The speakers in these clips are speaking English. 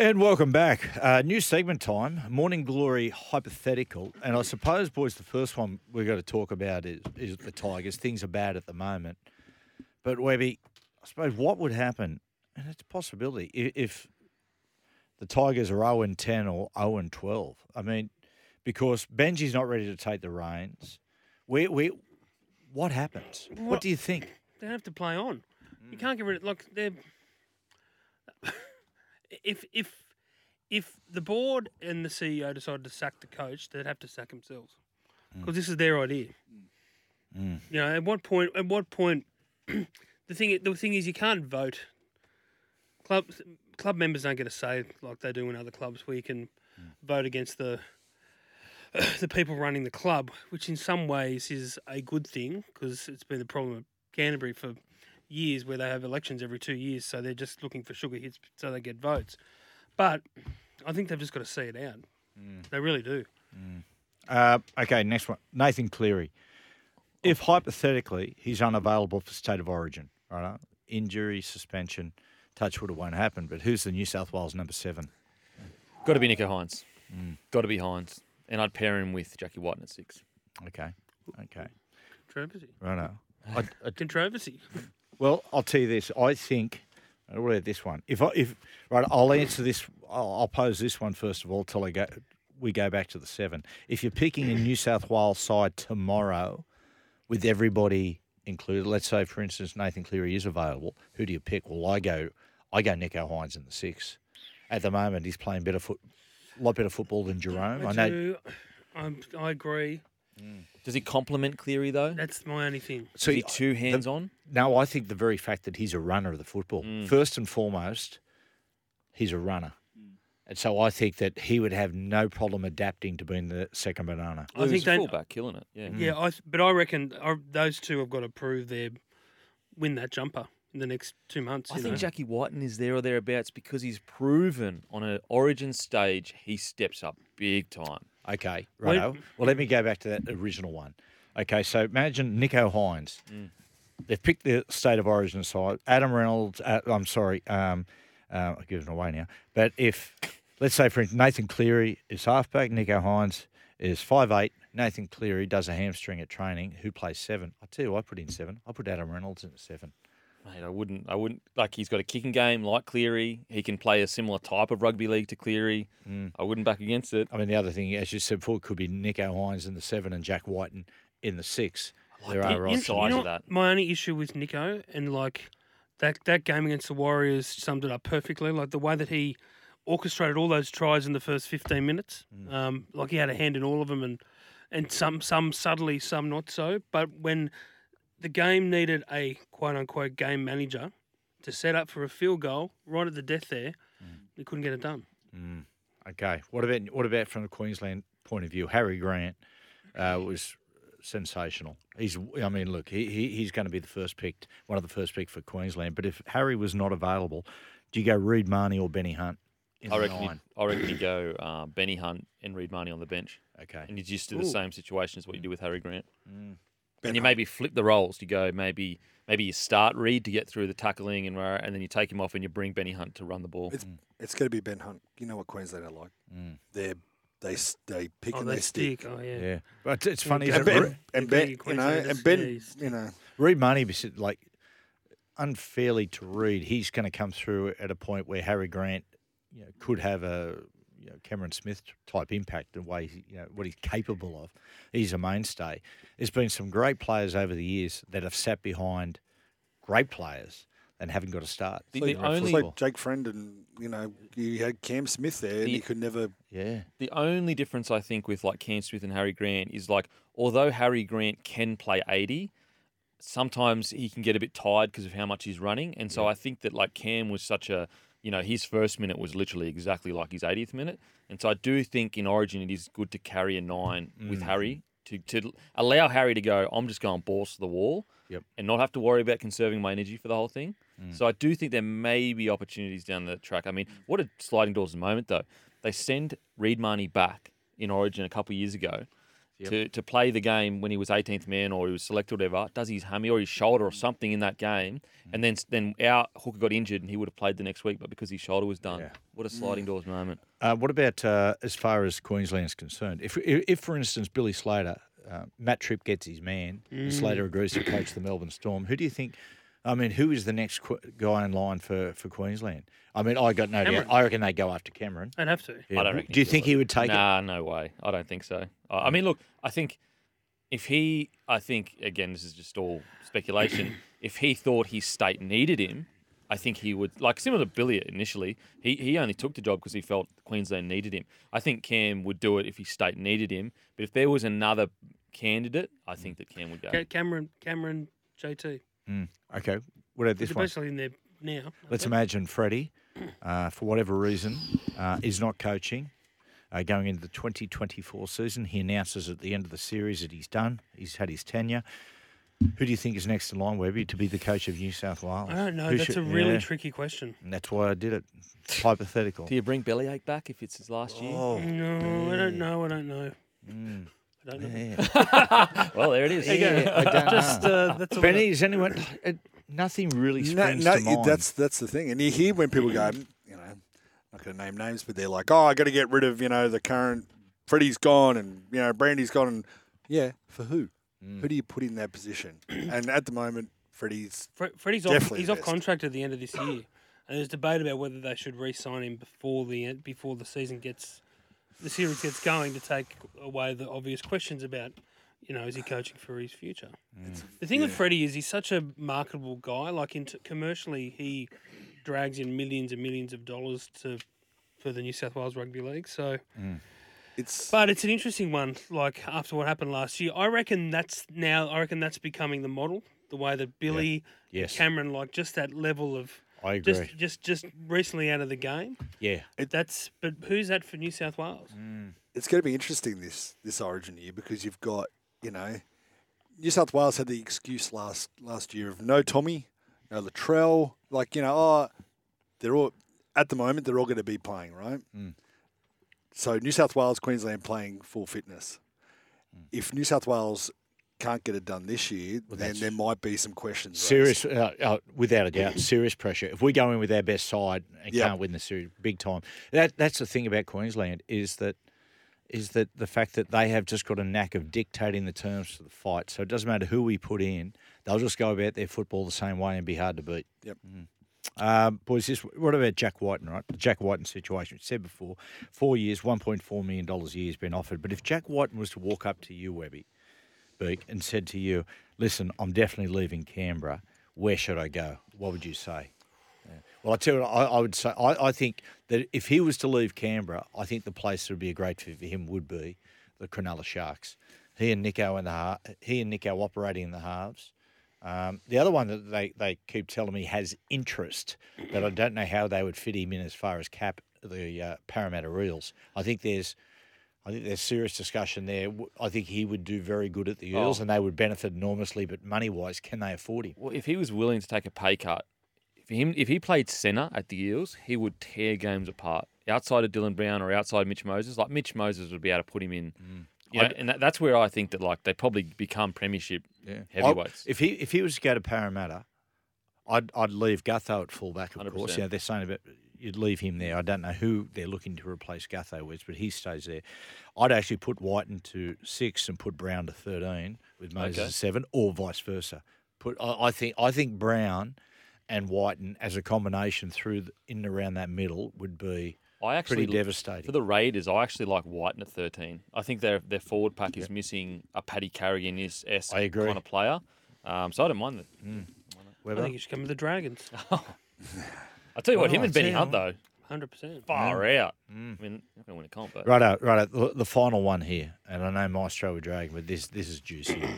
And welcome back. Uh, new segment time, Morning Glory hypothetical. And I suppose, boys, the first one we're going to talk about is, is the Tigers. Things are bad at the moment. But, Webby, I suppose what would happen, and it's a possibility, if, if the Tigers are 0 and 10 or 0 and 12. I mean, because Benji's not ready to take the reins. We, we, what happens? What, What- do you think? They have to play on. You can't get rid of like they're. If if if the board and the CEO decided to sack the coach, they'd have to sack themselves mm. because this is their idea. Mm. You know, at what point? At what point? the thing the thing is, you can't vote. Club club members don't get a say like they do in other clubs, where you can mm. vote against the the people running the club, which in some ways is a good thing because it's been the problem at Canterbury for years where they have elections every two years, so they're just looking for sugar hits so they get votes. But I think they've just got to see it out. Mm. They really do. Mm. Uh, okay, next one. Nathan Cleary. If oh. hypothetically he's unavailable for state of origin, right? Uh, injury, suspension, touchwood, it won't happen. But who's the New South Wales number seven? Got to be Nico Hynes. Mm. Got to be Hynes. And I'd pair him with Jack Wighton at six. Okay, okay, Controversy. right. Uh, I, I, Controversy. well, I'll tell you this. I think. Uh, I'll read this one. If I, if right, I'll answer this. I'll, I'll pose this one first of all till I go. We go back to the seven. If you're picking a New South Wales side tomorrow, with everybody included, let's say for instance Nathan Cleary is available, who do you pick? Well, I go, I go Nico Hynes in the six. At the moment, he's playing better foot, a lot better football than Jerome. I I, know. do. I'm, I agree. Does he complement Cleary though? That's my only thing. So Is he too hands on? No, I think the very fact that he's a runner of the football, Mm. first and foremost, he's a runner. And so I think that he would have no problem adapting to being the second banana. I think they. fullback killing it. Yeah. Yeah, I, th- but I reckon uh, those two have got to prove their win that jumper in the next two months. I you think know. Jack Wighton is there or thereabouts because he's proven on an origin stage he steps up big time. Okay, righto. Well, let me go back to that original one. Okay, so imagine Nico Hynes. They've picked the state of origin side. Adam Reynolds, uh, I'm sorry, um, uh, I'm giving it away now. But if, let's say, for Nathan Cleary is halfback, Nico Hynes is 5'8, Nathan Cleary does a hamstring at training, who plays seven? I'll tell you, I put in seven. I put Adam Reynolds in at seven. Mate, I wouldn't. I wouldn't like. He's got a kicking game like Cleary. He can play a similar type of rugby league to Cleary. I wouldn't back against it. I mean, the other thing, as you said before, could be Nico Hynes in the seven and Jack Wighton in the six. There that. are You- you know of that. My only issue with Nico and like that that game against the Warriors summed it up perfectly. Like the way that he orchestrated all those tries in the first fifteen minutes. Mm. Um, like he had a hand in all of them, and and some some subtly, some not so. But when the game needed a quote unquote game manager to set up for a field goal right at the death there, Mm. he couldn't get it done. Okay. What about what about from the Queensland point of view? Harry Grant uh, was sensational. He's. I mean, look, he, he he's going to be the first picked, one of the first picked for Queensland. But if Harry was not available, do you go Reed Mahoney or Benny Hunt? In I the reckon. nine? You, I reckon you go uh, Benny Hunt and Reed Mahoney on the bench, Okay. and you just do the Ooh. same situation as what you do with Harry Grant. Mm. And you maybe flip the roles. You go maybe maybe you start Reed to get through the tackling and rah, and then you take him off and you bring Benny Hunt to run the ball. It's it's going to be Ben Hunt. You know what Queensland are like. Mm. They're they s- they pick Oh, and they they stick. stick. Oh yeah. Yeah, but it's funny. go Isn't And? Ben, and Ben, you you know, and Ben, you know, Reed Mahoney was like unfairly to Reed, he's going to come through at a point where Harry Grant, you know, could have a you know, Cameron Smith type impact the way he, you know what he's capable of. He's a mainstay. There's been some great players over the years that have sat behind great players and haven't got a start. The- it's the like, only- like Jake Friend and you know you had Cam Smith there and The- he could never. Yeah, The only difference I think with like Cam Smith and Harry Grant is like although Harry Grant can play 80, sometimes he can get a bit tired because of how much he's running. And so I think that like Cam was such a you know, his first minute was literally exactly like his 80th minute. And so I do think in Origin it is good to carry a nine with Harry mm-hmm. to, to allow Harry to go, I'm just going balls to the wall Yep. and not have to worry about conserving my energy for the whole thing. Mm. So I do think there may be opportunities down the track. I mean, what a sliding doors at the moment, though. They send Reed Mahoney back in Origin a couple of years ago to, to play the game when he was 18th man or he was selected, or whatever. Does his hammy or his shoulder or something in that game, and then then our hooker got injured and he would have played the next week, but because his shoulder was done, Yeah. what a sliding doors moment. Uh, what about uh, as far as Queensland is concerned? If, if, if for instance, Billy Slater, uh, Matt Tripp gets his man, and Slater agrees to coach the Melbourne Storm, who do you think? I mean, who is the next qu- guy in line for, for Queensland? I mean, I got no doubt. I reckon they go after Cameron. I'd have to. Yeah. I don't reckon Do you think do he would take it? Nah, no way. I don't think so. I I mean, look, I think if he, I think again, this is just all speculation. if he thought his state needed him, I think he would. Like similar to Billy initially, he he only took the job because he felt Queensland needed him. I think Cam would do it if his state needed him. But if there was another candidate, I think that Cam would go. Cameron, Cameron, JT. Okay. What about this They're one? basically in there now. Let's imagine Freddie, uh, for whatever reason, uh, is not coaching. Uh, going into the 2024 season, he announces at the end of the series that he's done. He's had his tenure. Who do you think is next in line, Webby, to be the coach of New South Wales? I don't know. Who That's should- a really yeah, tricky question. and that's why I did it. It's hypothetical. Do you bring bellyache back if it's his last year? Oh, No, I don't know. I don't know. mm, I don't know. yeah. Well, there it is. Yeah, I don't Just know. uh, that's all. Benny, is anyone? It, nothing really No, springs no, to mind. that's that's the thing. And you hear when people go, you know, not going to name names, but they're like, oh, I got to get rid of, you know, the current Freddie's gone and you know Brandy's gone. And yeah, for who? Mm. Who do you put in that position? and at the moment, Freddie's Fre- Freddie's off. Definitely He's off best. contract at the end of this year, and there's debate about whether they should re-sign him before the end, before the season gets, the series gets going to take away the obvious questions about, you know, is he coaching for his future? Mm. The thing with. Freddie is he's such a marketable guy. Like in commercially, he drags in millions and millions of dollars to for the New South Wales Rugby League. So, mm. it's but it's an interesting one. Like after what happened last year, I reckon that's now. I reckon that's becoming the model. The way that Billy, yes, Cameron, like just that level of I agree. just just just recently out of the game. yeah, That's but who's that for New South Wales? it's going to be interesting this this Origin year because you've got you know New South Wales had the excuse last last year of no Tommy, no Latrell, like you know oh they're all at the moment they're all going to be playing right. Mm. So New South Wales, Queensland playing full fitness. If New South Wales can't get it done this year, Well, then there might be some questions. serious, uh, uh, without a doubt, serious pressure. If we go in with our best side and Yep. can't win the series, big time. That that's the thing about Queensland is that is that the fact that they have just got a knack of dictating the terms to the fight. So it doesn't matter who we put in; they'll just go about their football the same way and be hard to beat. Yep. Um, boys, this, what about Jack Wighton, right? The Jack Wighton situation. We said before, four years, $1.4 million a year has been offered. But if Jack Wighton was to walk up to you, Webby, Beak, and said to you, listen, I'm definitely leaving Canberra, where should I go? What would you say? Well, I tell you, what, I, I would say, I, I think that if he was to leave Canberra, I think the place that would be a great fit for him would be the Cronulla Sharks. He and Nico in the he and Nico operating in the halves. Um, the other one that they, they keep telling me has interest, but I don't know how they would fit him in as far as cap the uh, Parramatta Eels. I think there's, I think there's serious discussion there. I think he would do very good at the oh. Eels, Oh. and they would benefit enormously. But money wise, can they afford him? Well, if he was willing to take a pay cut, if him if he played centre at the Eels, he would tear games apart. Outside of Dylan Brown or outside Mitch Moses, like Mitch Moses would be able to put him in. Mm. You know, and that, that's where I think that like they probably become premiership Yeah. heavyweights. if he if he was to go to Parramatta, I'd I'd leave Gutho at fullback. Of course, 100%. you know they're saying about you'd leave him there. I don't know who they're looking to replace Gutho with, but he stays there. I'd actually put White into six and put Brown to thirteen with Moses Okay. at seven, or vice versa. Put I, I think I think Brown and Wighton as a combination through the, in and around that middle would be I actually pretty devastating. for the Raiders. I actually like Wighton at thirteen. I think their their forward pack is missing a Paddy Carrigan is s I agree. kind of player. Um, so I don't mind that. I Webber? think you should come with the Dragons. I tell you what, Well, him I and Benny tell Hunt you though, Hundred percent. far out. Mm. I mean, not going to win a comp, but Righto, righto. The, the final one here, and I know Maestro would drag, but this this is juicy.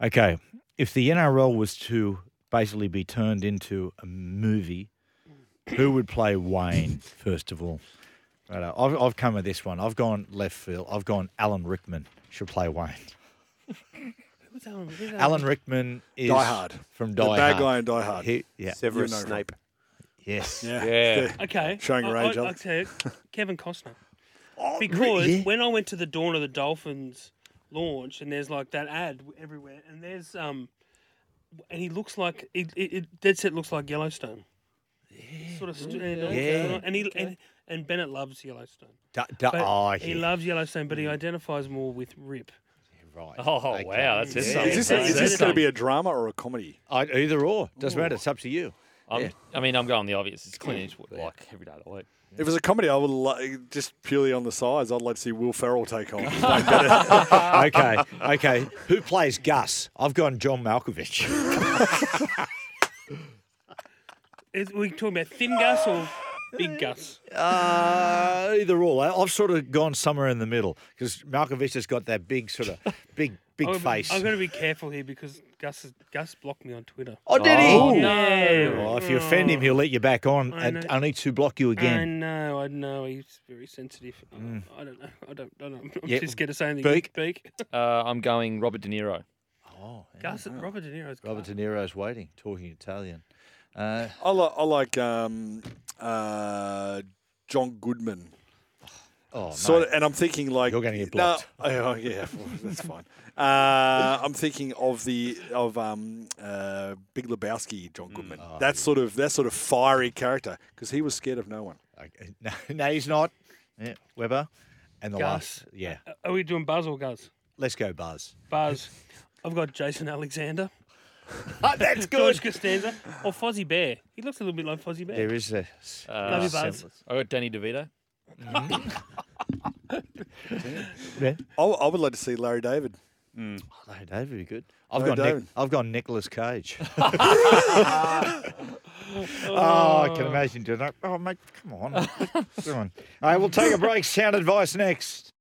Okay, if the NRL was to basically be turned into a movie who would play Wayne first of all? Right, I've, I've come with this one. I've gone left field. I've gone Alan Rickman should play Wayne. Who's Alan? Who's Alan Rickman is Die Hard. from The Die bad Hard. guy in Die Hard. He, yeah. Severus You know, Snape. Yes. Yeah. Yeah. Okay. Showing your I- age, I, Alex. I'll tell you, Kevin Costner. Oh, Because yeah. when I went to the Dawn of the Dolphins launch, and there's like that ad everywhere, and there's um, and he looks like it. it, it dead set looks like Yellowstone. Yeah. Sort of, st- and, Yeah. and he and, and Bennett loves Yellowstone. Da, da, But oh, he loves Yellowstone, but he identifies more with Rip. right. Oh, Okay. wow. That says Yeah. something. Is this, That is this going to be a drama or a comedy? I, either or. Doesn't matter. It's up to you. I'm, Yeah. I mean, I'm going the obvious. It's Clint Eastwood, like every day of the week. If it was a comedy, I would lo- just purely on the sides. I'd like to see Will Ferrell take on. okay. Okay. Who plays Gus? I've gone John Malkovich. Is, we talking about thin Gus or big Gus? Uh, either or. I- I've sort of gone somewhere in the middle because Malkovich has got that big sort of big big I'm, face. I'm going to be careful here because Gus is, Gus blocked me on Twitter. Oh, did he? Oh, no. Well, if you offend him, he'll let you back on, I and know. only to block you again. I know, I know. He's very sensitive. I don't know. I don't, I don't know. I'm Yeah, too scared to say anything. Beak. Beak. Uh, I'm going Robert De Niro. Oh, yeah. Gus, Robert De Niro's Robert. De Niro's waiting, talking Italian. Uh, I, li- I like um, uh, John Goodman. Oh, Sort mate. and I'm thinking like You're gonna get no, blocked. oh, yeah, that's fine. Uh, I'm thinking of the of um, uh, Big Lebowski, John Goodman. Oh, that sort of that sort of fiery character because he was scared of no one. Okay. No, no, he's not. Yeah, Weber. And the Gus. last, yeah. Uh, Are we doing Buzz or Gus? Let's go, Buzz. Buzz. I've got Jason Alexander, Oh, that's George Costanza, or Fozzie Bear. He looks a little bit like Fozzie Bear. There is a. Uh, Love you, Buzz. I got Danny DeVito. Yeah. I, I would like to see Larry David. Mm. Oh, David would be good. I've Larry gone. Nic- I've gone Nicolas Cage. oh, I can imagine doing that. Oh, mate, come on. come on. All right, we'll take a break. Sound advice next.